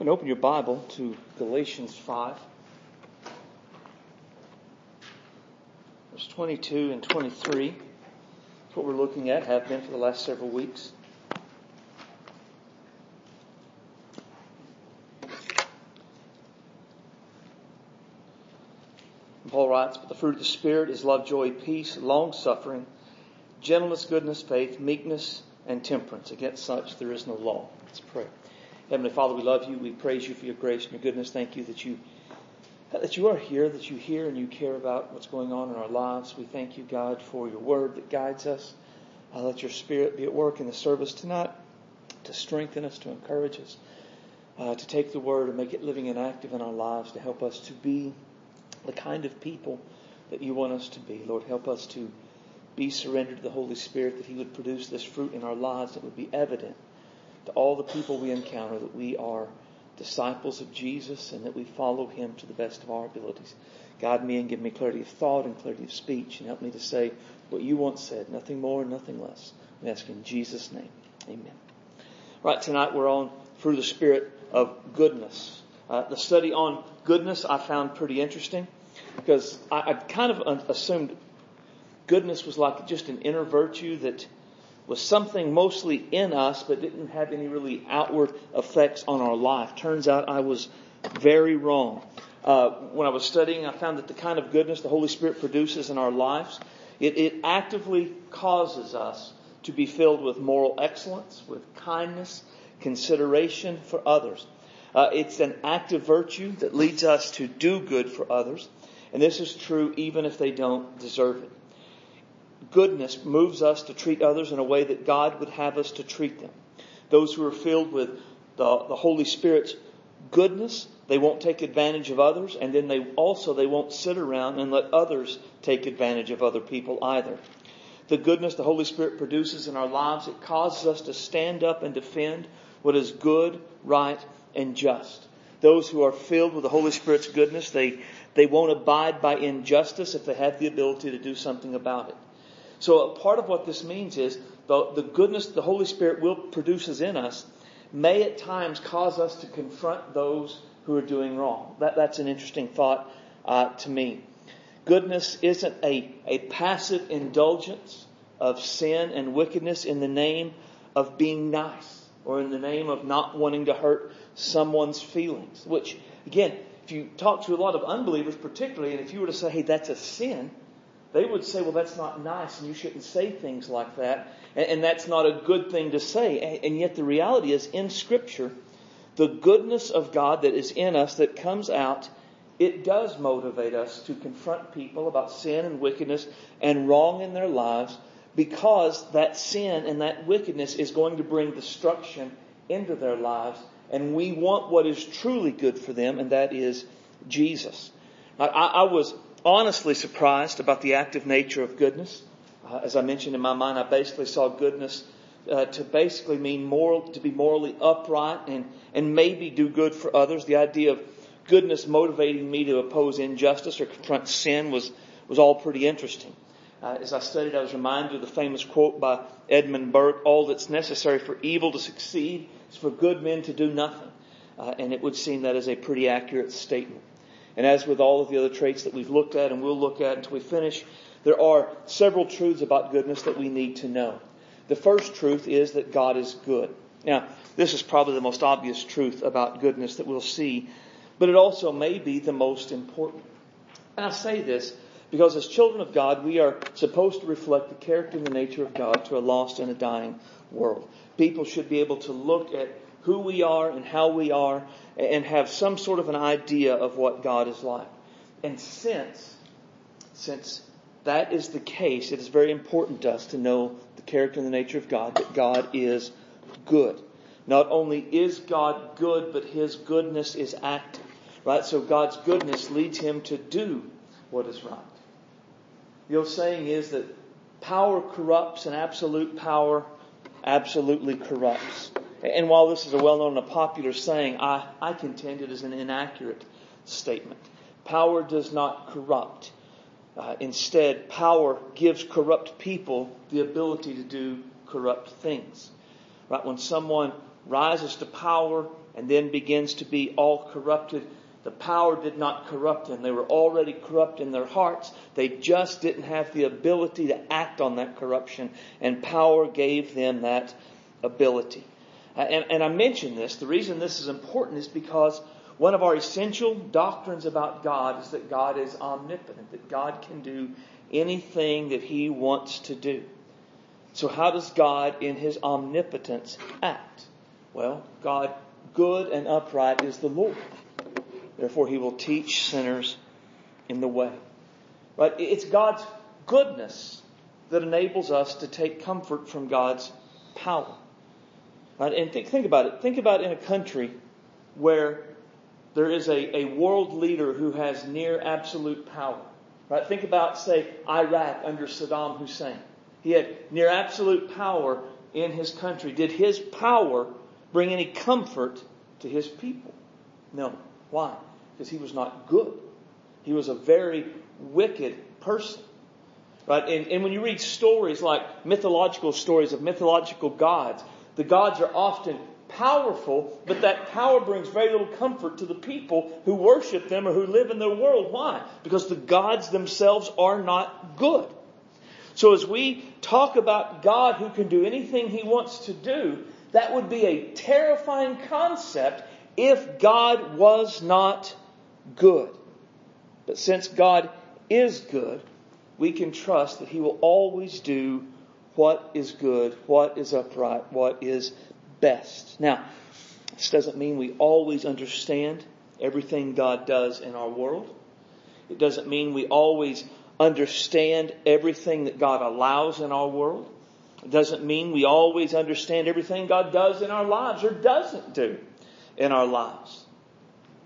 And open your Bible to Galatians 5. Verse 22 and 23. That's what we're looking at, have been for the last several weeks. And Paul writes, But the fruit of the Spirit is love, joy, peace, long suffering, gentleness, goodness, faith, meekness, and temperance. Against such there is no law. Let's pray. Heavenly Father, we love you. We praise you for your grace and your goodness. Thank you that you that you are here, that you hear and you care about what's going on in our lives. We thank you, God, for your word that guides us. Uh, let your spirit be at work in the service tonight to strengthen us, to encourage us, uh, to take the word and make it living and active in our lives, to help us to be the kind of people that you want us to be. Lord, help us to be surrendered to the Holy Spirit, that He would produce this fruit in our lives that would be evident to all the people we encounter that we are disciples of Jesus and that we follow Him to the best of our abilities. Guide me and give me clarity of thought and clarity of speech and help me to say what you once said, nothing more and nothing less. We ask in Jesus' name. Amen. Right, tonight we're on through the spirit of goodness. Uh, the study on goodness I found pretty interesting because I, I kind of assumed goodness was like just an inner virtue that was something mostly in us but didn't have any really outward effects on our life. Turns out I was very wrong. Uh, when I was studying, I found that the kind of goodness the Holy Spirit produces in our lives, it, it actively causes us to be filled with moral excellence, with kindness, consideration for others. Uh, it's an active virtue that leads us to do good for others. And this is true even if they don't deserve it. Goodness moves us to treat others in a way that God would have us to treat them. Those who are filled with the, the Holy Spirit's goodness, they won't take advantage of others, and then they also they won't sit around and let others take advantage of other people either. The goodness the Holy Spirit produces in our lives, it causes us to stand up and defend what is good, right, and just. Those who are filled with the Holy Spirit's goodness, they, they won't abide by injustice if they have the ability to do something about it. So part of what this means is the, the goodness the Holy Spirit will produces in us may at times cause us to confront those who are doing wrong. That, that's an interesting thought uh, to me. Goodness isn't a, a passive indulgence of sin and wickedness in the name of being nice or in the name of not wanting to hurt someone's feelings. Which, again, if you talk to a lot of unbelievers, particularly, and if you were to say, hey, that's a sin, they would say, well, that's not nice, and you shouldn't say things like that, and, and that's not a good thing to say. And, and yet the reality is, in Scripture, the goodness of God that is in us that comes out, it does motivate us to confront people about sin and wickedness and wrong in their lives because that sin and that wickedness is going to bring destruction into their lives and we want what is truly good for them, and that is Jesus. I, I was honestly surprised about the active nature of goodness. Uh, as I mentioned in my mind, I basically saw goodness uh, to basically mean moral, to be morally upright and, and maybe do good for others. The idea of goodness motivating me to oppose injustice or confront sin was, was all pretty interesting. Uh, as I studied, I was reminded of the famous quote by Edmund Burke, all that's necessary for evil to succeed is for good men to do nothing. Uh, and it would seem that is a pretty accurate statement. And as with all of the other traits that we've looked at and we'll look at until we finish, there are several truths about goodness that we need to know. The first truth is that God is good. Now, this is probably the most obvious truth about goodness that we'll see, but it also may be the most important. And I say this because as children of God, we are supposed to reflect the character and the nature of God to a lost and a dying world. People should be able to look at who we are and how we are and have some sort of an idea of what God is like. And since, since that is the case, it is very important to us to know the character and the nature of God, that God is good. Not only is God good, but His goodness is active. Right? So God's goodness leads Him to do what is right. The old saying is that power corrupts and absolute power absolutely corrupts. And while this is a well known and a popular saying, I, I contend it is an inaccurate statement. Power does not corrupt. Uh, instead, power gives corrupt people the ability to do corrupt things. Right? When someone rises to power and then begins to be all corrupted. The power did not corrupt them. They were already corrupt in their hearts. They just didn't have the ability to act on that corruption, and power gave them that ability. Uh, and, and I mention this, the reason this is important is because one of our essential doctrines about God is that God is omnipotent, that God can do anything that He wants to do. So, how does God, in His omnipotence, act? Well, God, good and upright, is the Lord. Therefore, He will teach sinners in the way. Right? It's God's goodness that enables us to take comfort from God's power. Right? And think, think about it. Think about in a country where there is a, a world leader who has near absolute power. Right? Think about, say, Iraq under Saddam Hussein. He had near absolute power in his country. Did his power bring any comfort to his people? No. Why? Because he was not good. He was a very wicked person. Right? And, and when you read stories like mythological stories of mythological gods, the gods are often powerful, but that power brings very little comfort to the people who worship them or who live in their world. Why? Because the gods themselves are not good. So as we talk about God who can do anything he wants to do, that would be a terrifying concept if God was not good. But since God is good, we can trust that he will always do what is good, what is upright, what is best. Now, this doesn't mean we always understand everything God does in our world. It doesn't mean we always understand everything that God allows in our world. It doesn't mean we always understand everything God does in our lives or doesn't do in our lives.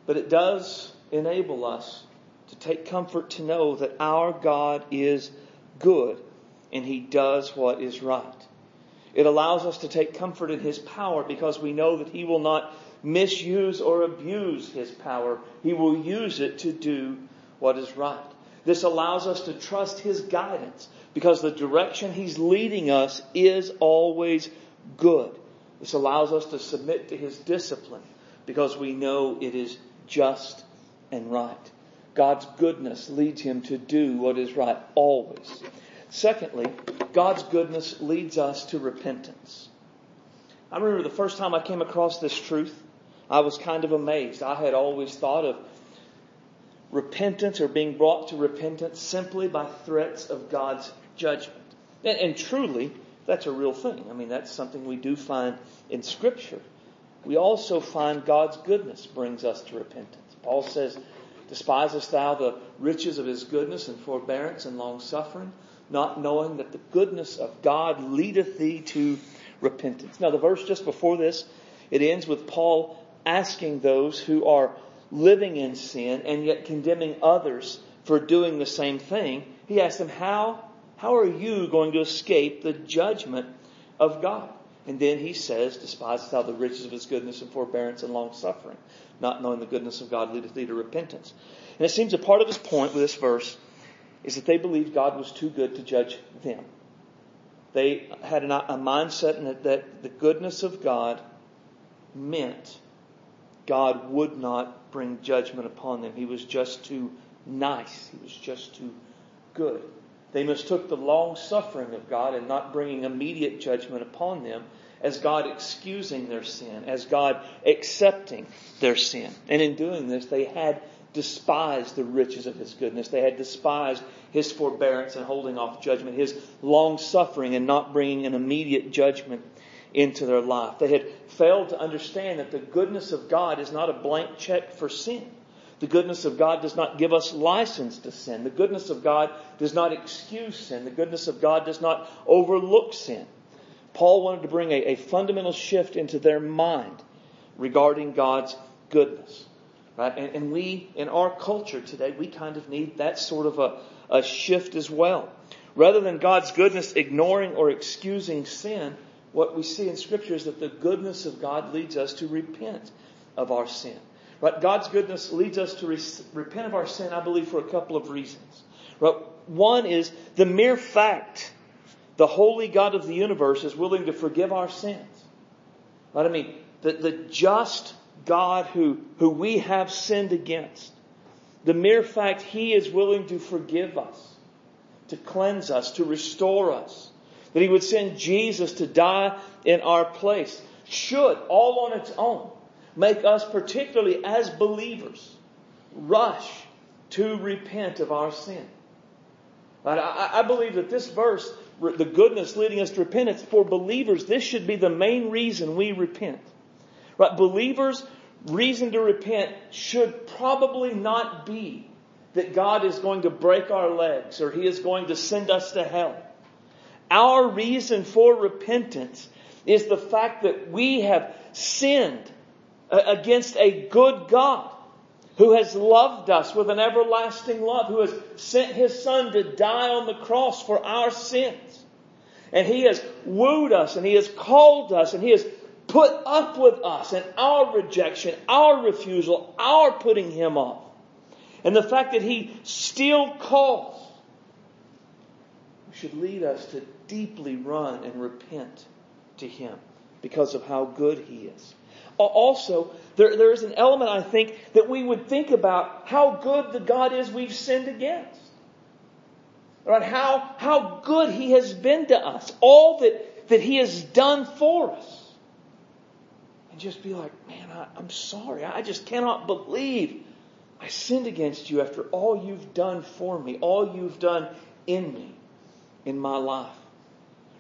But it does enable us to take comfort to know that our God is good and He does what is right. It allows us to take comfort in His power because we know that He will not misuse or abuse His power. He will use it to do what is right. This allows us to trust His guidance because the direction He's leading us is always good. This allows us to submit to His discipline because we know it is just and right. God's goodness leads Him to do what is right always. Secondly, God's goodness leads us to repentance. I remember the first time I came across this truth, I was kind of amazed. I had always thought of repentance or being brought to repentance simply by threats of God's judgment. And, and, truly, that's a real thing. I mean, that's something we do find in Scripture. We also find God's goodness brings us to repentance. Paul says, Despisest thou the riches of his goodness and forbearance and long suffering? Not knowing that the goodness of God leadeth thee to repentance. Now, the verse just before this, it ends with Paul asking those who are living in sin and yet condemning others for doing the same thing. He asks them, how, how are you going to escape the judgment of God? And then he says, despisest thou the riches of his goodness and forbearance and long suffering, not knowing the goodness of God leadeth thee to repentance. And it seems a part of his point with this verse is that they believed God was too good to judge them. They had a mindset that the goodness of God meant God would not bring judgment upon them. He was just too nice. He was just too good. They mistook the long suffering of God and not bringing immediate judgment upon them as God excusing their sin, as God accepting their sin. And in doing this, they had despised the riches of his goodness. They had despised his forbearance and holding off judgment, his long suffering and not bringing an immediate judgment into their life. They had failed to understand that the goodness of God is not a blank check for sin. The goodness of God does not give us license to sin. The goodness of God does not excuse sin. The goodness of God does not overlook sin. Paul wanted to bring a, a fundamental shift into their mind regarding God's goodness. Right? And, and we, in our culture today, we kind of need that sort of a, a shift as well. Rather than God's goodness ignoring or excusing sin, what we see in Scripture is that the goodness of God leads us to repent of our sin. Right? God's goodness leads us to re- repent of our sin, I believe, for a couple of reasons. Right? One is the mere fact the holy God of the universe is willing to forgive our sins. Right? I mean, the, the just God who, who we have sinned against, the mere fact He is willing to forgive us, to cleanse us, to restore us, that He would send Jesus to die in our place, should, all on its own, make us, particularly as believers, rush to repent of our sin. I, I believe that this verse, the goodness leading us to repentance, for believers, this should be the main reason we repent. Right? Believers, reason to repent should probably not be that God is going to break our legs or He is going to send us to hell. Our reason for repentance is the fact that we have sinned uh, against a good God who has loved us with an everlasting love, who has sent his son to die on the cross for our sins. And he has wooed us and he has called us and he has put up with us and our rejection, our refusal, our putting him off. And the fact that he still calls should lead us to deeply run and repent to him because of how good he is. Also, there, there is an element, I think, that we would think about how good the God is we've sinned against. Right? How, how good He has been to us. All that, that He has done for us. Just be like, man, I, I'm sorry. I just cannot believe I sinned against you after all you've done for me, all you've done in me, in my life.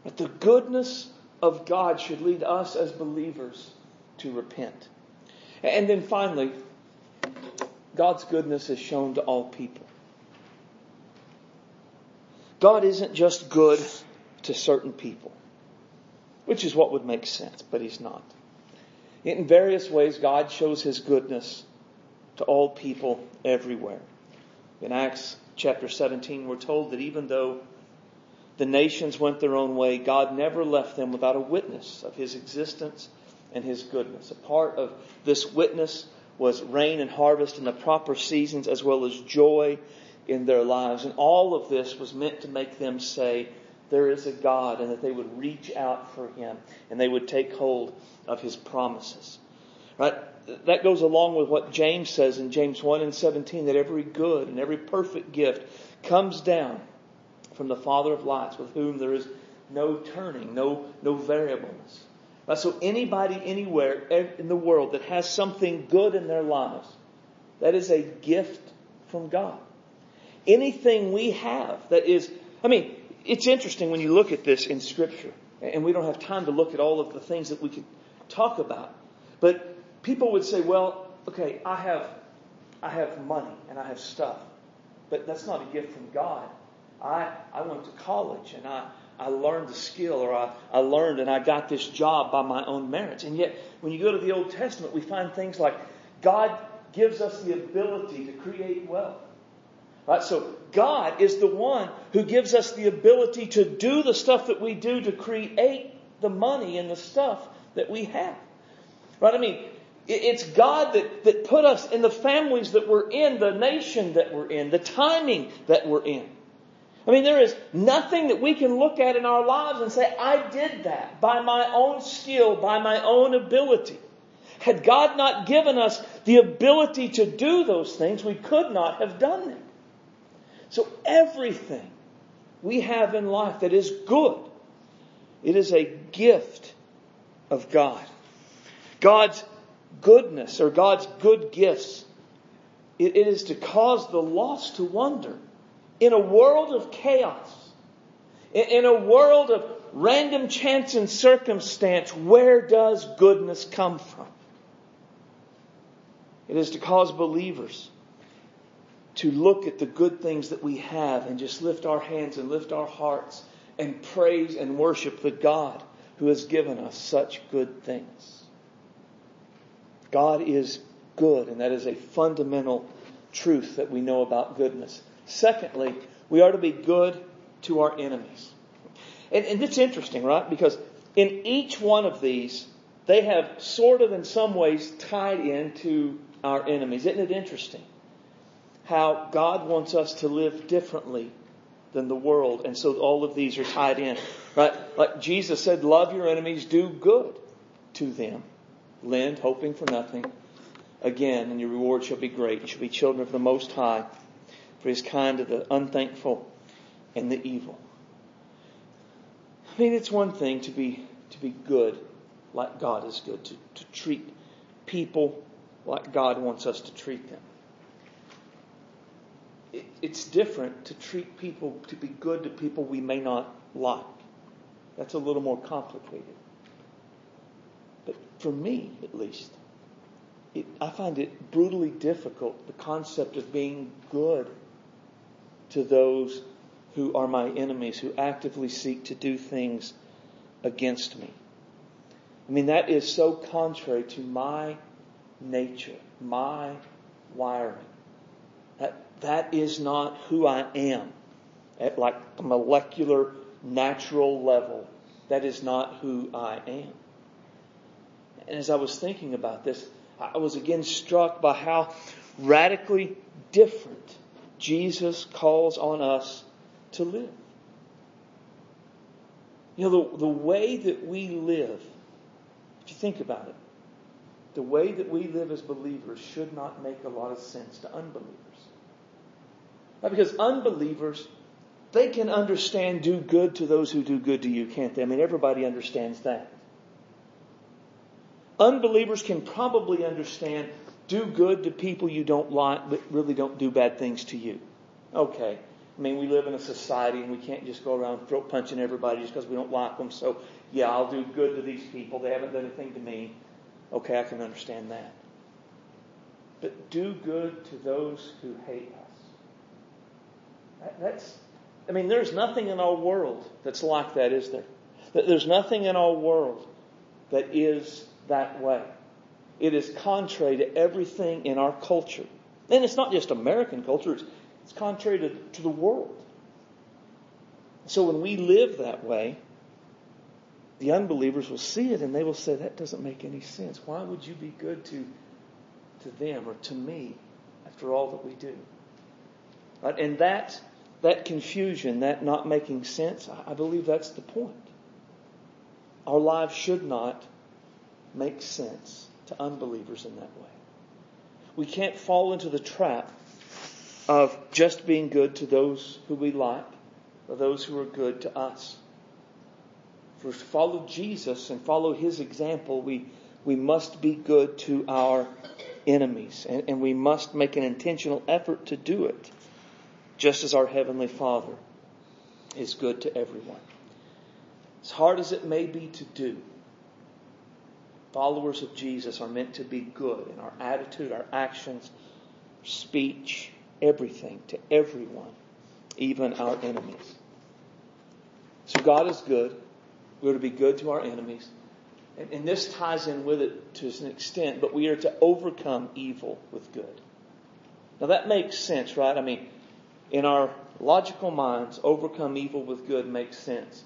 But the goodness of God should lead us as believers to repent. And then finally, God's goodness is shown to all people. God isn't just good to certain people, which is what would make sense, but He's not. In various ways, God shows His goodness to all people everywhere. In Acts chapter 17, we're told that even though the nations went their own way, God never left them without a witness of His existence and his goodness. A part of this witness was rain and harvest in the proper seasons as well as joy in their lives. And all of this was meant to make them say, there is a God and that they would reach out for him and they would take hold of his promises. Right? That goes along with what James says in James 1 and 17 that every good and every perfect gift comes down from the Father of lights with whom there is no turning, no, no variableness. So anybody anywhere in the world that has something good in their lives, that is a gift from God. Anything we have that is, I mean, it's interesting when you look at this in scripture, and we don't have time to look at all of the things that we could talk about, but people would say, well, okay, I have, I have money and I have stuff, but that's not a gift from God. I, I went to college and I, I learned the skill or I, I learned and I got this job by my own merits. And yet, when you go to the Old Testament, we find things like God gives us the ability to create wealth. Right? So God is the one who gives us the ability to do the stuff that we do to create the money and the stuff that we have. Right? I mean, it's God that, that put us in the families that we're in, the nation that we're in, the timing that we're in. I mean, there is nothing that we can look at in our lives and say, I did that by my own skill, by my own ability. Had God not given us the ability to do those things, we could not have done them. So everything we have in life that is good, it is a gift of God. God's goodness or God's good gifts, it is to cause the lost to wonder in a world of chaos, in a world of random chance and circumstance, where does goodness come from? It is to cause believers to look at the good things that we have and just lift our hands and lift our hearts and praise and worship the God who has given us such good things. God is good, and that is a fundamental truth that we know about goodness. Secondly, we are to be good to our enemies. And, and it's interesting, right? Because in each one of these, they have sort of in some ways tied into our enemies. Isn't it interesting? How God wants us to live differently than the world. And so all of these are tied in. Right? Like Jesus said, love your enemies, do good to them. Lend, hoping for nothing. Again, and your reward shall be great. You shall be children of the Most High, for He is kind to the unthankful and the evil. I mean, it's one thing to be to be good, like God is good, to, to treat people like God wants us to treat them. It, it's different to treat people, to be good to people we may not like. That's a little more complicated. But for me, at least, it, I find it brutally difficult, the concept of being good to those who are my enemies, who actively seek to do things against me. I mean, that is so contrary to my nature, my wiring. That, that is not who I am at like the molecular, natural level. That is not who I am. And as I was thinking about this, I was again struck by how radically different Jesus calls on us to live. You know, the, the way that we live, if you think about it, the way that we live as believers should not make a lot of sense to unbelievers. Because unbelievers, they can understand do good to those who do good to you, can't they? I mean, everybody understands that. Unbelievers can probably understand do good to people you don't like, but really don't do bad things to you. Okay. I mean, we live in a society and we can't just go around throat punching everybody just because we don't like them. So, yeah, I'll do good to these people. They haven't done anything to me. Okay, I can understand that. But do good to those who hate us. That, that's, I mean, there's nothing in our world that's like that, is there? There's nothing in our world that is that way. It is contrary to everything in our culture. And it's not just American culture, it's, it's contrary to, to the world. So when we live that way, the unbelievers will see it and they will say, that doesn't make any sense. Why would you be good to, to them or to me after all that we do? Right? And that, that confusion, that not making sense, I believe that's the point. Our lives should not make sense to unbelievers in that way. We can't fall into the trap of just being good to those who we like or those who are good to us. For to follow Jesus and follow his example, we, we must be good to our enemies. And, and we must make an intentional effort to do it, just as our Heavenly Father is good to everyone. As hard as it may be to do, followers of Jesus are meant to be good in our attitude, our actions, speech, everything to everyone, even our enemies. So God is good. We are to be good to our enemies. And, and this ties in with it to an extent, but we are to overcome evil with good. Now that makes sense, right? I mean, in our logical minds, overcome evil with good makes sense.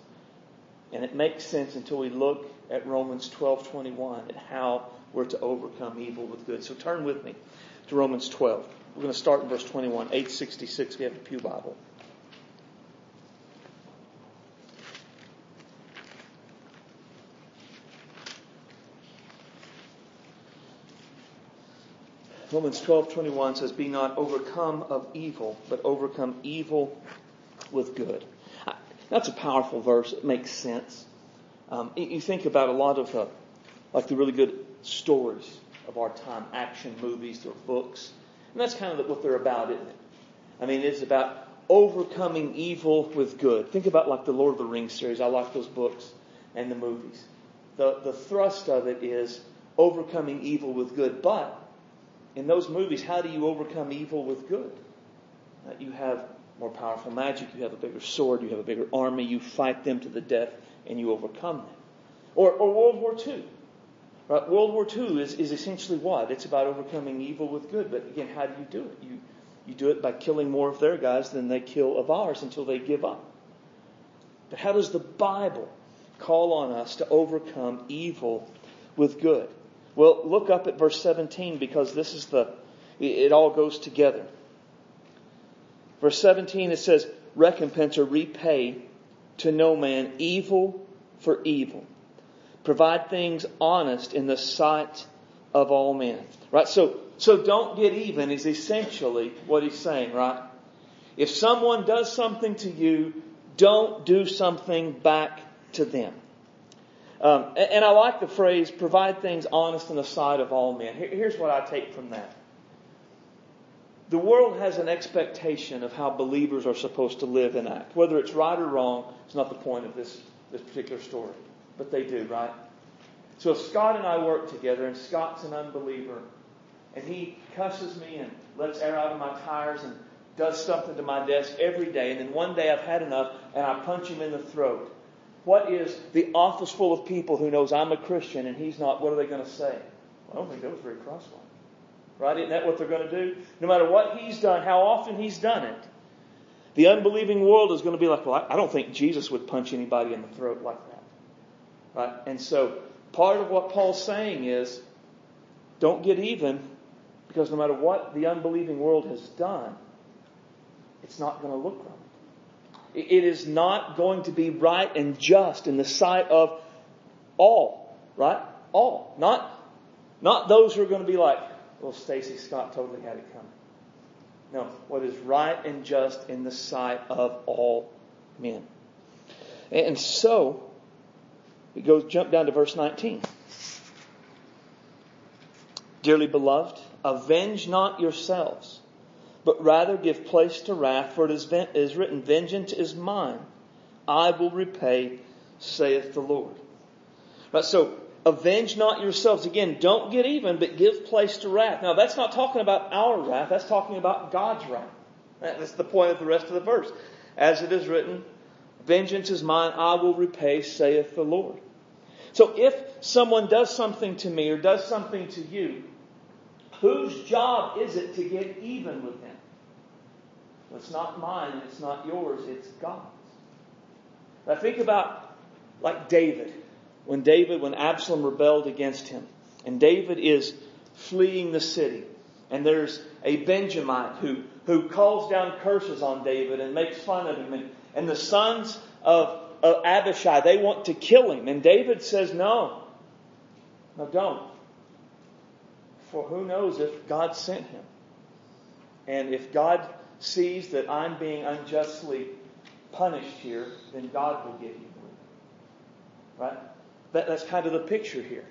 And it makes sense until we look at Romans 12:21 and how we're to overcome evil with good. So turn with me to Romans 12. We're going to start in verse 21, 866. We have the Pew Bible. Romans 12:21 says, "Be not overcome of evil, but overcome evil with good." That's a powerful verse. It makes sense. Um, you think about a lot of uh, like the really good stories of our time, action movies or books, and that's kind of what they're about, isn't it? I mean, it's about overcoming evil with good. Think about like the Lord of the Rings series. I like those books and the movies. The the thrust of it is overcoming evil with good, but in those movies, how do you overcome evil with good? Uh, you have more powerful magic, you have a bigger sword, you have a bigger army, you fight them to the death, and you overcome them. Or, or World War II. Right? World War II is, is essentially what? It's about overcoming evil with good. But again, how do you do it? You, you do it by killing more of their guys than they kill of ours until they give up. But how does the Bible call on us to overcome evil with good? Well, look up at verse 17 because this is the, it all goes together. Verse 17 it says, recompense or repay to no man evil for evil, Provide things honest in the sight of all men. Right? So, so don't get even is essentially what he's saying, right? If someone does something to you, don't do something back to them. Um, and, and, I like the phrase, provide things honest in the sight of all men. Here, here's what I take from that. The world has an expectation of how believers are supposed to live and act. Whether it's right or wrong, it's not the point of this, this particular story. But they do, right? So if Scott and I work together and Scott's an unbeliever and he cusses me and lets air out of my tires and does something to my desk every day and then one day I've had enough and I punch him in the throat. What is the office full of people who knows I'm a Christian and he's not, what are they going to say? I don't think that was very Christ-like. Right? Isn't that what they're going to do? No matter what he's done, how often he's done it, the unbelieving world is going to be like, well, I don't think Jesus would punch anybody in the throat like that. Right? And so, part of what Paul's saying is, don't get even, because no matter what the unbelieving world has done, it's not going to look right. It is not going to be right and just in the sight of all, right? All. Not, not those who are going to be like, well, Stacy Scott totally had it coming. No, what is right and just in the sight of all men. And so, we go jump down to verse 19. Dearly beloved, avenge not yourselves, but rather give place to wrath, for it is written, Vengeance is mine, I will repay, saith the Lord. Right, so Avenge not yourselves. Again, don't get even, but give place to wrath. Now, that's not talking about our wrath. That's talking about God's wrath. That's the point of the rest of the verse. As it is written, Vengeance is mine, I will repay, saith the Lord. So if someone does something to me or does something to you, whose job is it to get even with them? It's not mine, it's not yours, it's God's. Now think about like David when David, when Absalom rebelled against him, and David is fleeing the city, and there's a Benjamite who, who calls down curses on David and makes fun of him, and, and the sons of, of Abishai, they want to kill him, and David says, no, no don't. For who knows if God sent him. And if God sees that I'm being unjustly punished here, then God will get you. Right? That, that's kind of the picture here.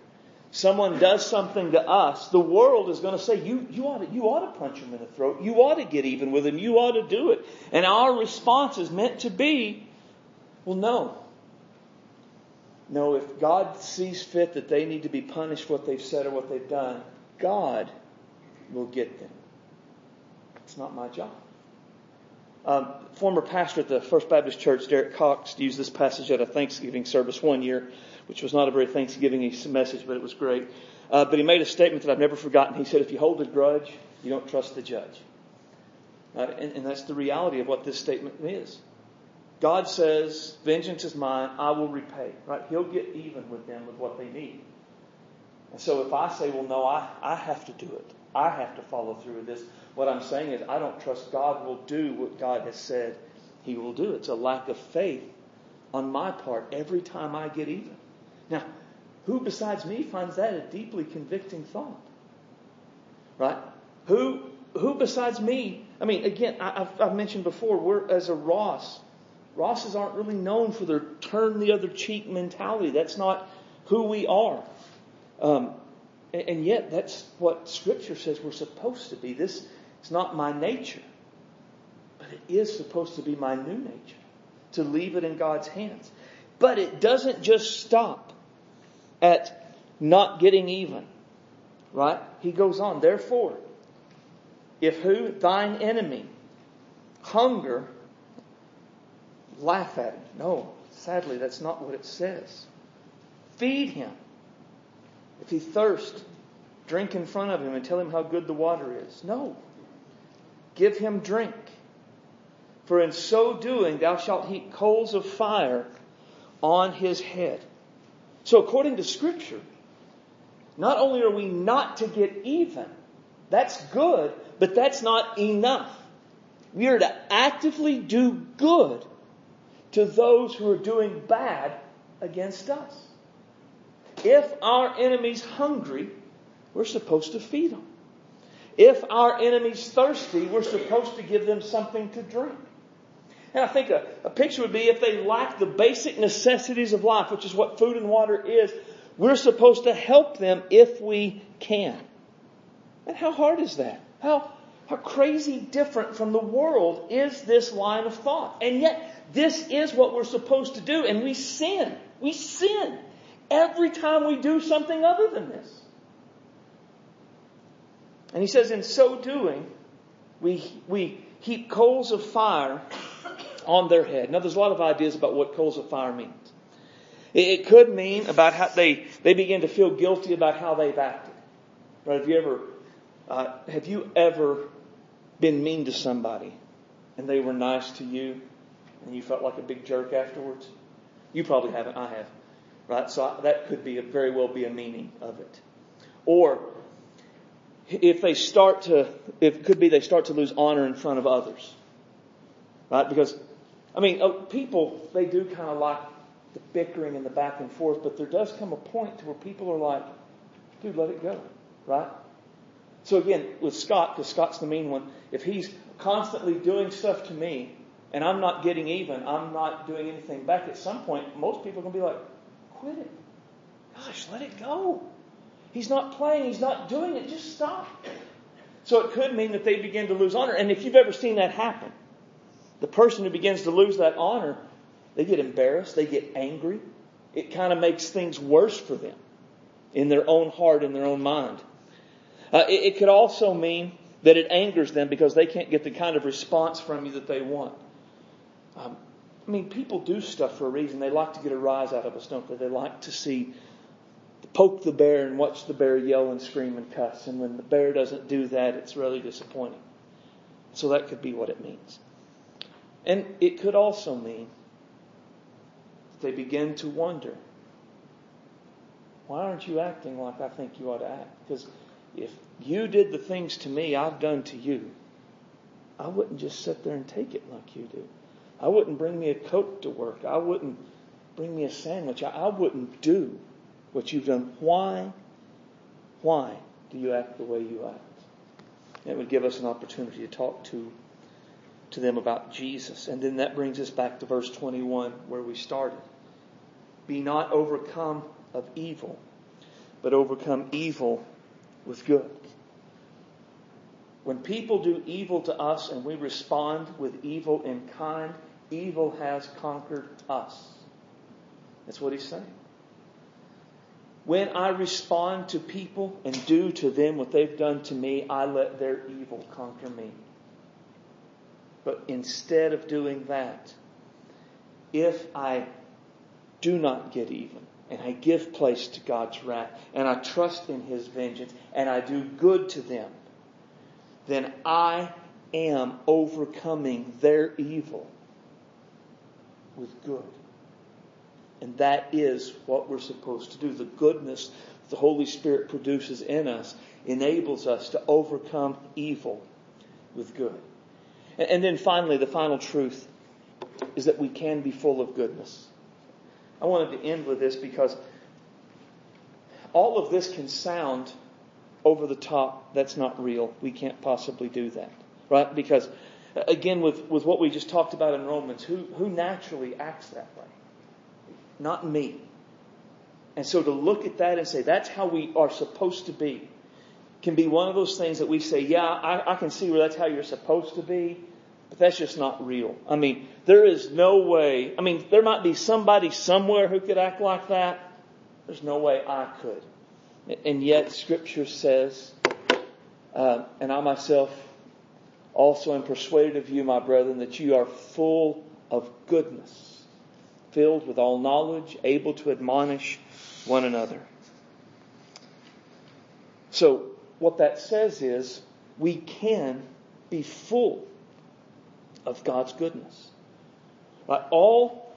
Someone does something to us, the world is going to say, you, you, ought to, you ought to punch him in the throat. You ought to get even with him. You ought to do it. And our response is meant to be, well, no. No, if God sees fit that they need to be punished for what they've said or what they've done, God will get them. It's not my job. Um, former pastor at the First Baptist Church, Derek Cox, used this passage at a Thanksgiving service one year which was not a very Thanksgiving message, but it was great. Uh, but he made a statement that I've never forgotten. He said, if you hold a grudge, you don't trust the judge. And, and that's the reality of what this statement is. God says, vengeance is mine, I will repay. Right? He'll get even with them with what they need. And so if I say, well, no, I, I have to do it. I have to follow through with this. What I'm saying is I don't trust God will do what God has said he will do. It's a lack of faith on my part every time I get even. Now, who besides me finds that a deeply convicting thought? Right? Who, who besides me? I mean, again, I, have I've mentioned before, we're as a Ross. Rosses aren't really known for their turn the other cheek mentality. That's not who we are. Um, and, yet, that's what Scripture says we're supposed to be. This is not my nature, but it is supposed to be my new nature to leave it in God's hands. But it doesn't just stop at not getting even. Right? He goes on, therefore, if who? Thine enemy hunger, laugh at him. No, sadly, that's not what it says. Feed him. If he thirst, drink in front of him and tell him how good the water is. No. Give him drink. For in so doing, thou shalt heap coals of fire on his head. So, according to Scripture, not only are we not to get even, that's good, but that's not enough. We are to actively do good to those who are doing bad against us. If our enemy's hungry, we're supposed to feed them. If our enemy's thirsty, we're supposed to give them something to drink. And I think a, a picture would be if they lack the basic necessities of life, which is what food and water is, we're supposed to help them if we can. And how hard is that? How, how crazy different from the world is this line of thought? And yet, this is what we're supposed to do, and we sin. We sin every time we do something other than this. And he says, in so doing, we, we heap coals of fire on their head. Now, there's a lot of ideas about what coals of fire means. It, could mean about how they, they begin to feel guilty about how they've acted. Right? Have you ever, uh, have you ever been mean to somebody and they were nice to you and you felt like a big jerk afterwards? You probably haven't. I have. Right? So that could be a, very well be a meaning of it. Or if they start to, it could be they start to lose honor in front of others. Right? Because, I mean, uh, people, they do kind of like the bickering and the back and forth, but there does come a point to where people are like, dude, let it go. Right? So again, with Scott, because Scott's the mean one, if he's constantly doing stuff to me and I'm not getting even, I'm not doing anything back, at some point, most people are going to be like, quit it. Gosh, let it go. He's not playing, he's not doing it, just stop. So it could mean that they begin to lose honor. And if you've ever seen that happen, the person who begins to lose that honor, they get embarrassed, they get angry. It kind of makes things worse for them in their own heart, in their own mind. Uh, it, it could also mean that it angers them because they can't get the kind of response from you that they want. Um, I mean, people do stuff for a reason. They like to get a rise out of us, don't they? They like to see, to poke the bear and watch the bear yell and scream and cuss. And when the bear doesn't do that, it's really disappointing. So that could be what it means. And it could also mean that they begin to wonder why aren't you acting like I think you ought to act? Because if you did the things to me I've done to you, I wouldn't just sit there and take it like you do. I wouldn't bring me a coat to work. I wouldn't bring me a sandwich. I, I wouldn't do what you've done. Why? Why do you act the way you act? It would give us an opportunity to talk to, to them about Jesus. And then that brings us back to verse 21 where we started. Be not overcome of evil, but overcome evil with good. When people do evil to us and we respond with evil in kind, evil has conquered us. That's what he's saying. When I respond to people and do to them what they've done to me, I let their evil conquer me. But instead of doing that, if I do not get even, and I give place to God's wrath, and I trust in His vengeance, and I do good to them, then I am overcoming their evil with good. And that is what we're supposed to do. The goodness the Holy Spirit produces in us enables us to overcome evil with good. And then finally, the final truth is that we can be full of goodness. I wanted to end with this because all of this can sound over the top. That's not real. We can't possibly do that. Right? Because Again, with, with what we just talked about in Romans, who, who naturally acts that way? Not me. And so to look at that and say, that's how we are supposed to be, can be one of those things that we say, yeah, I, I can see where that's how you're supposed to be, but that's just not real. I mean, there is no way, I mean, there might be somebody somewhere who could act like that. There's no way I could. And yet, Scripture says, uh, and I myself also am persuaded of you, my brethren, that you are full of goodness, filled with all knowledge, able to admonish one another. So, what that says is we can be full of God's goodness. All,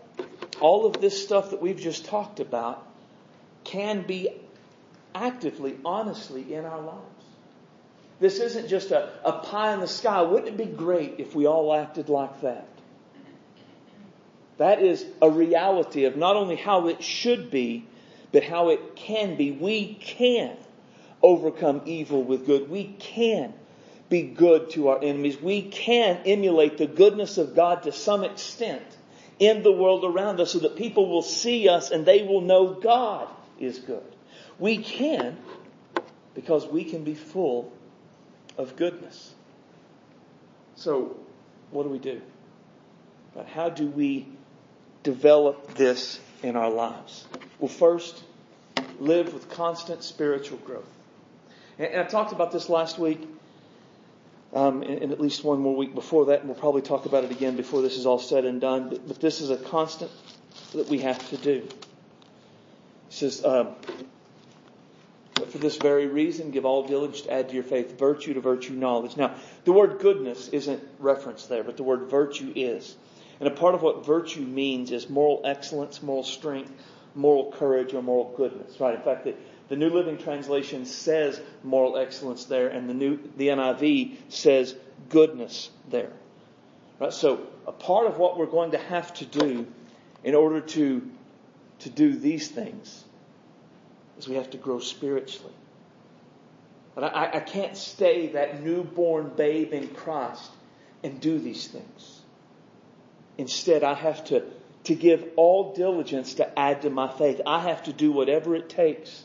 all of this stuff that we've just talked about can be actively, honestly in our lives. This isn't just a, a pie in the sky. Wouldn't it be great if we all acted like that? That is a reality of not only how it should be, but how it can be. We can overcome evil with good. We can be good to our enemies. We can emulate the goodness of God to some extent in the world around us so that people will see us and they will know God is good. We can because we can be full of goodness. So, what do we do? But how do we develop this in our lives? Well, first, live with constant spiritual growth. And, I talked about this last week, um, and, at least one more week before that, and we'll probably talk about it again before this is all said and done. But, this is a constant that we have to do. He says, but for this very reason, give all diligence to add to your faith virtue, to virtue knowledge. Now, the word goodness isn't referenced there, but the word virtue is. And a part of what virtue means is moral excellence, moral strength, moral courage, or moral goodness, right? In fact, the, the New Living Translation says moral excellence there, and the new, the NIV says goodness there. Right? So, a part of what we're going to have to do in order to, to do these things is we have to grow spiritually. But I, I can't stay that newborn babe in Christ and do these things. Instead, I have to, to give all diligence to add to my faith. I have to do whatever it takes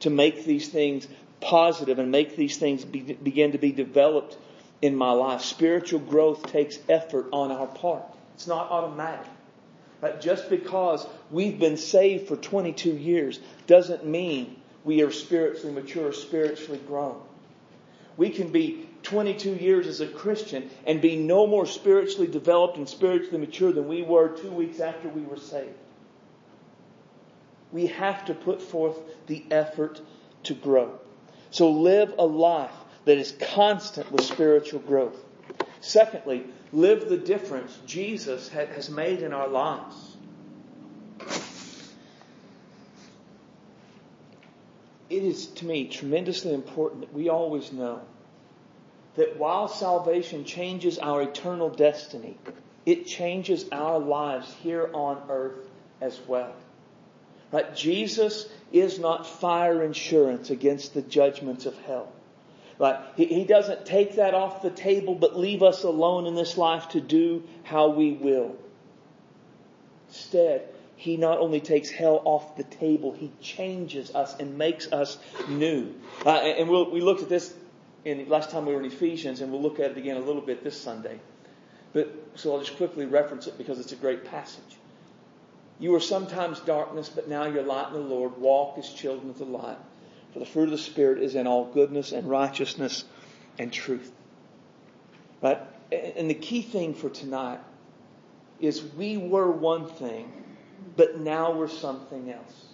to make these things positive and make these things be, begin to be developed in my life. Spiritual growth takes effort on our part. It's not automatic. But just because we've been saved for 22 years doesn't mean we are spiritually mature, spiritually grown. We can be 22 years as a Christian and be no more spiritually developed and spiritually mature than we were two weeks after we were saved. We have to put forth the effort to grow. So live a life that is constant with spiritual growth. Secondly, live the difference Jesus has made in our lives. It is, to me, tremendously important that we always know that while salvation changes our eternal destiny, it changes our lives here on earth as well. Right? Jesus is not fire insurance against the judgments of hell. Right? He, he doesn't take that off the table but leave us alone in this life to do how we will. Instead, he not only takes hell off the table, he changes us and makes us new. Uh, and we'll, we looked at this in last time we were in Ephesians, and we'll look at it again a little bit this Sunday. But so I'll just quickly reference it because it's a great passage. You were sometimes darkness, but now you're light in the Lord. Walk as children of the light. For the fruit of the Spirit is in all goodness and righteousness and truth. Right? And the key thing for tonight is we were one thing, but now we're something else.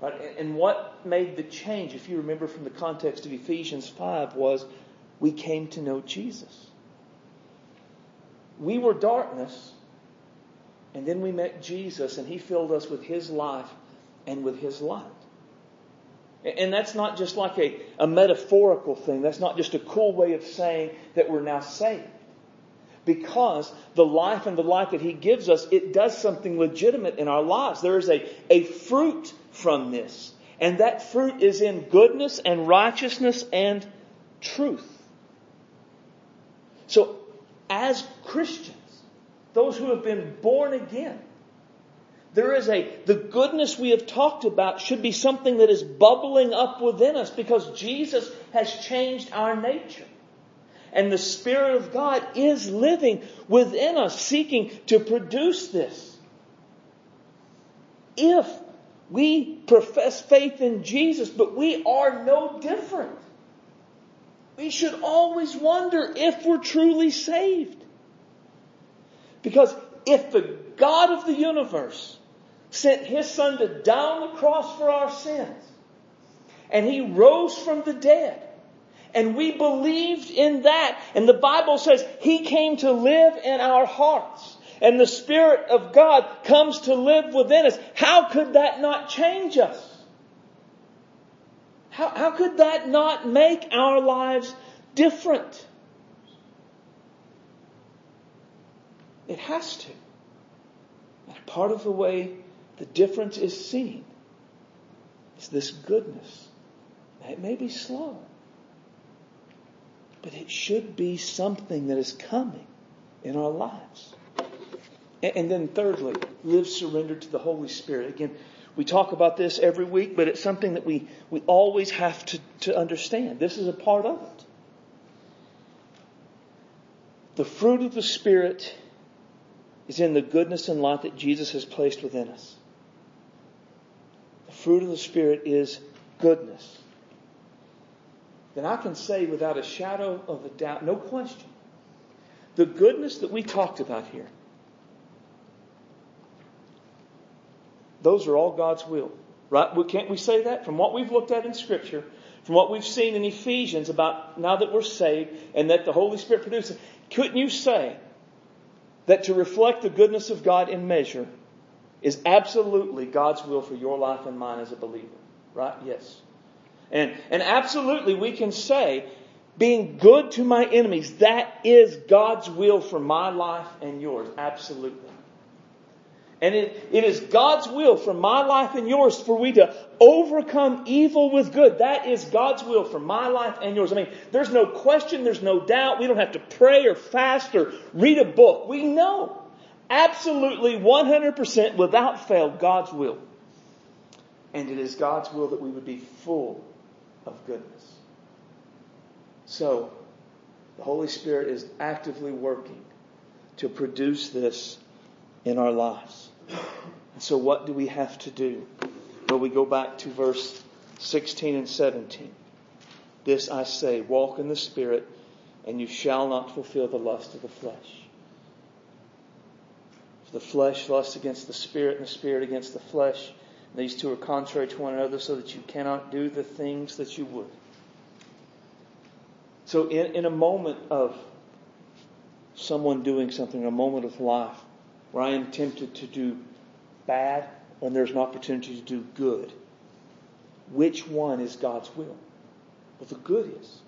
Right? And what made the change, if you remember from the context of Ephesians 5, was we came to know Jesus. We were darkness, and then we met Jesus, and He filled us with His life and with His light. And that's not just like a, a metaphorical thing. That's not just a cool way of saying that we're now saved. Because the life and the light that He gives us, it does something legitimate in our lives. There is a, a fruit from this. And that fruit is in goodness and righteousness and truth. So, as Christians, those who have been born again, there is a, the goodness we have talked about should be something that is bubbling up within us because Jesus has changed our nature. And the Spirit of God is living within us, seeking to produce this. If we profess faith in Jesus, but we are no different, we should always wonder if we're truly saved. Because if the God of the universe sent his son to die on the cross for our sins. And he rose from the dead. And we believed in that. And the Bible says he came to live in our hearts. And the Spirit of God comes to live within us. How could that not change us? How, how could that not make our lives different? It has to. And part of the way the difference is seen It's this goodness. It may be slow, but it should be something that is coming in our lives. And then thirdly, live surrendered to the Holy Spirit. Again, we talk about this every week, but it's something that we, we always have to, to understand. This is a part of it. The fruit of the Spirit is in the goodness and light that Jesus has placed within us. Fruit of the Spirit is goodness. Then I can say without a shadow of a doubt, no question, the goodness that we talked about here Those are all God's will. Right? Can't we say that? From what we've looked at in Scripture, from what we've seen in Ephesians about now that we're saved and that the Holy Spirit produces, couldn't you say that to reflect the goodness of God in measure is absolutely God's will for your life and mine as a believer? Right? Yes. And, and absolutely we can say, being good to my enemies, that is God's will for my life and yours. Absolutely. And it, it is God's will for my life and yours for we to overcome evil with good. That is God's will for my life and yours. I mean, there's no question, there's no doubt. We don't have to pray or fast or read a book. We know absolutely 100% without fail God's will. And it is God's will that we would be full of goodness. So, the Holy Spirit is actively working to produce this in our lives. And so what do we have to do? Well, we go back to verse 16 and 17. This I say, walk in the Spirit, and you shall not fulfill the lust of the flesh. The flesh lusts against the Spirit, and the Spirit against the flesh. And These two are contrary to one another, so that you cannot do the things that you would. So, in, in a moment of someone doing something, a moment of life, where I am tempted to do bad when there's an opportunity to do good. Which one is God's will? Well, the good is.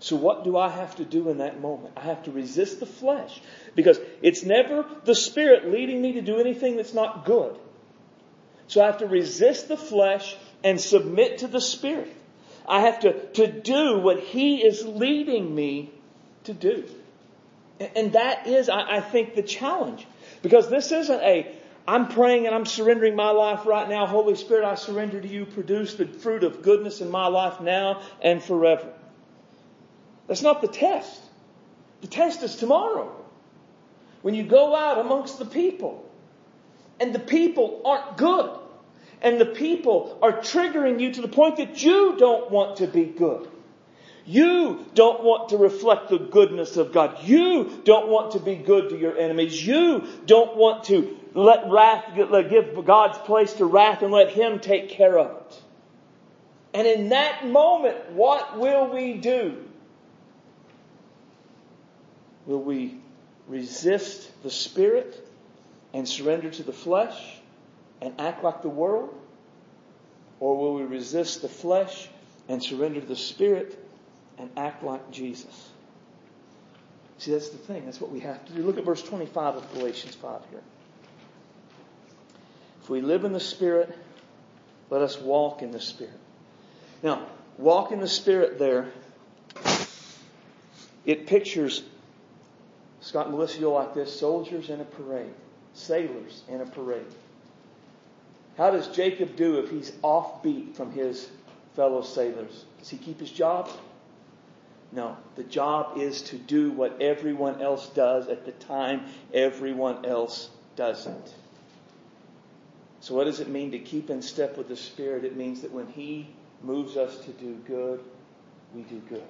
So what do I have to do in that moment? I have to resist the flesh because it's never the spirit leading me to do anything that's not good. So I have to resist the flesh and submit to the spirit. I have to, to do what he is leading me to do. And that is, I, I think, the challenge. Because this isn't a, I'm praying and I'm surrendering my life right now. Holy Spirit, I surrender to you. Produce the fruit of goodness in my life now and forever. That's not the test. The test is tomorrow. When you go out amongst the people and the people aren't good and the people are triggering you to the point that you don't want to be good. You don't want to reflect the goodness of God. You don't want to be good to your enemies. You don't want to let wrath, give God's place to wrath and let Him take care of it. And in that moment, what will we do? Will we resist the Spirit and surrender to the flesh and act like the world? Or will we resist the flesh and surrender to the Spirit and act like Jesus. See, that's the thing. That's what we have to do. Look at verse 25 of Galatians 5 here. If we live in the Spirit, let us walk in the Spirit. Now, walk in the Spirit there, it pictures, Scott Melissa, you'll like this, soldiers in a parade, sailors in a parade. How does Jacob do if he's offbeat from his fellow sailors? Does he keep his job? No, the job is to do what everyone else does at the time everyone else doesn't. So, what does it mean to keep in step with the Spirit? It means that when He moves us to do good, we do good.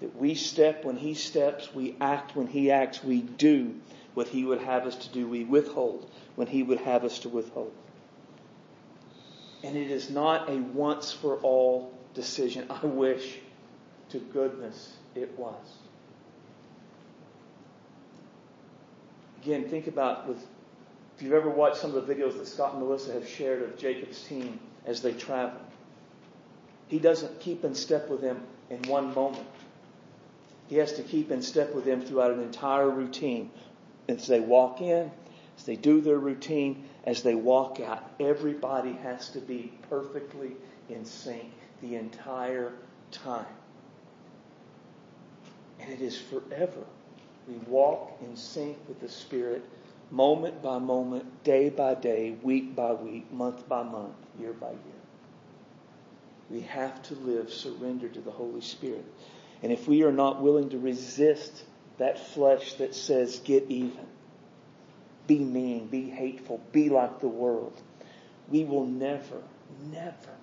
That we step when He steps, we act when He acts, we do what He would have us to do, we withhold when He would have us to withhold. And it is not a once for all decision. I wish to goodness it was. Again, think about with if you've ever watched some of the videos that Scott and Melissa have shared of Jacob's team as they travel. He doesn't keep in step with them in one moment. He has to keep in step with them throughout an entire routine. As they walk in, as they do their routine, as they walk out, everybody has to be perfectly in sync the entire time. And it is forever. We walk in sync with the Spirit moment by moment, day by day, week by week, month by month, year by year. We have to live surrendered to the Holy Spirit. And if we are not willing to resist that flesh that says, get even, be mean, be hateful, be like the world, we will never, never,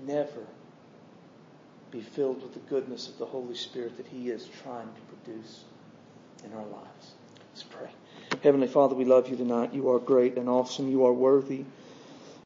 never be filled with the goodness of the Holy Spirit that He is trying to produce in our lives. Let's pray. Heavenly Father, we love you tonight. You are great and awesome. You are worthy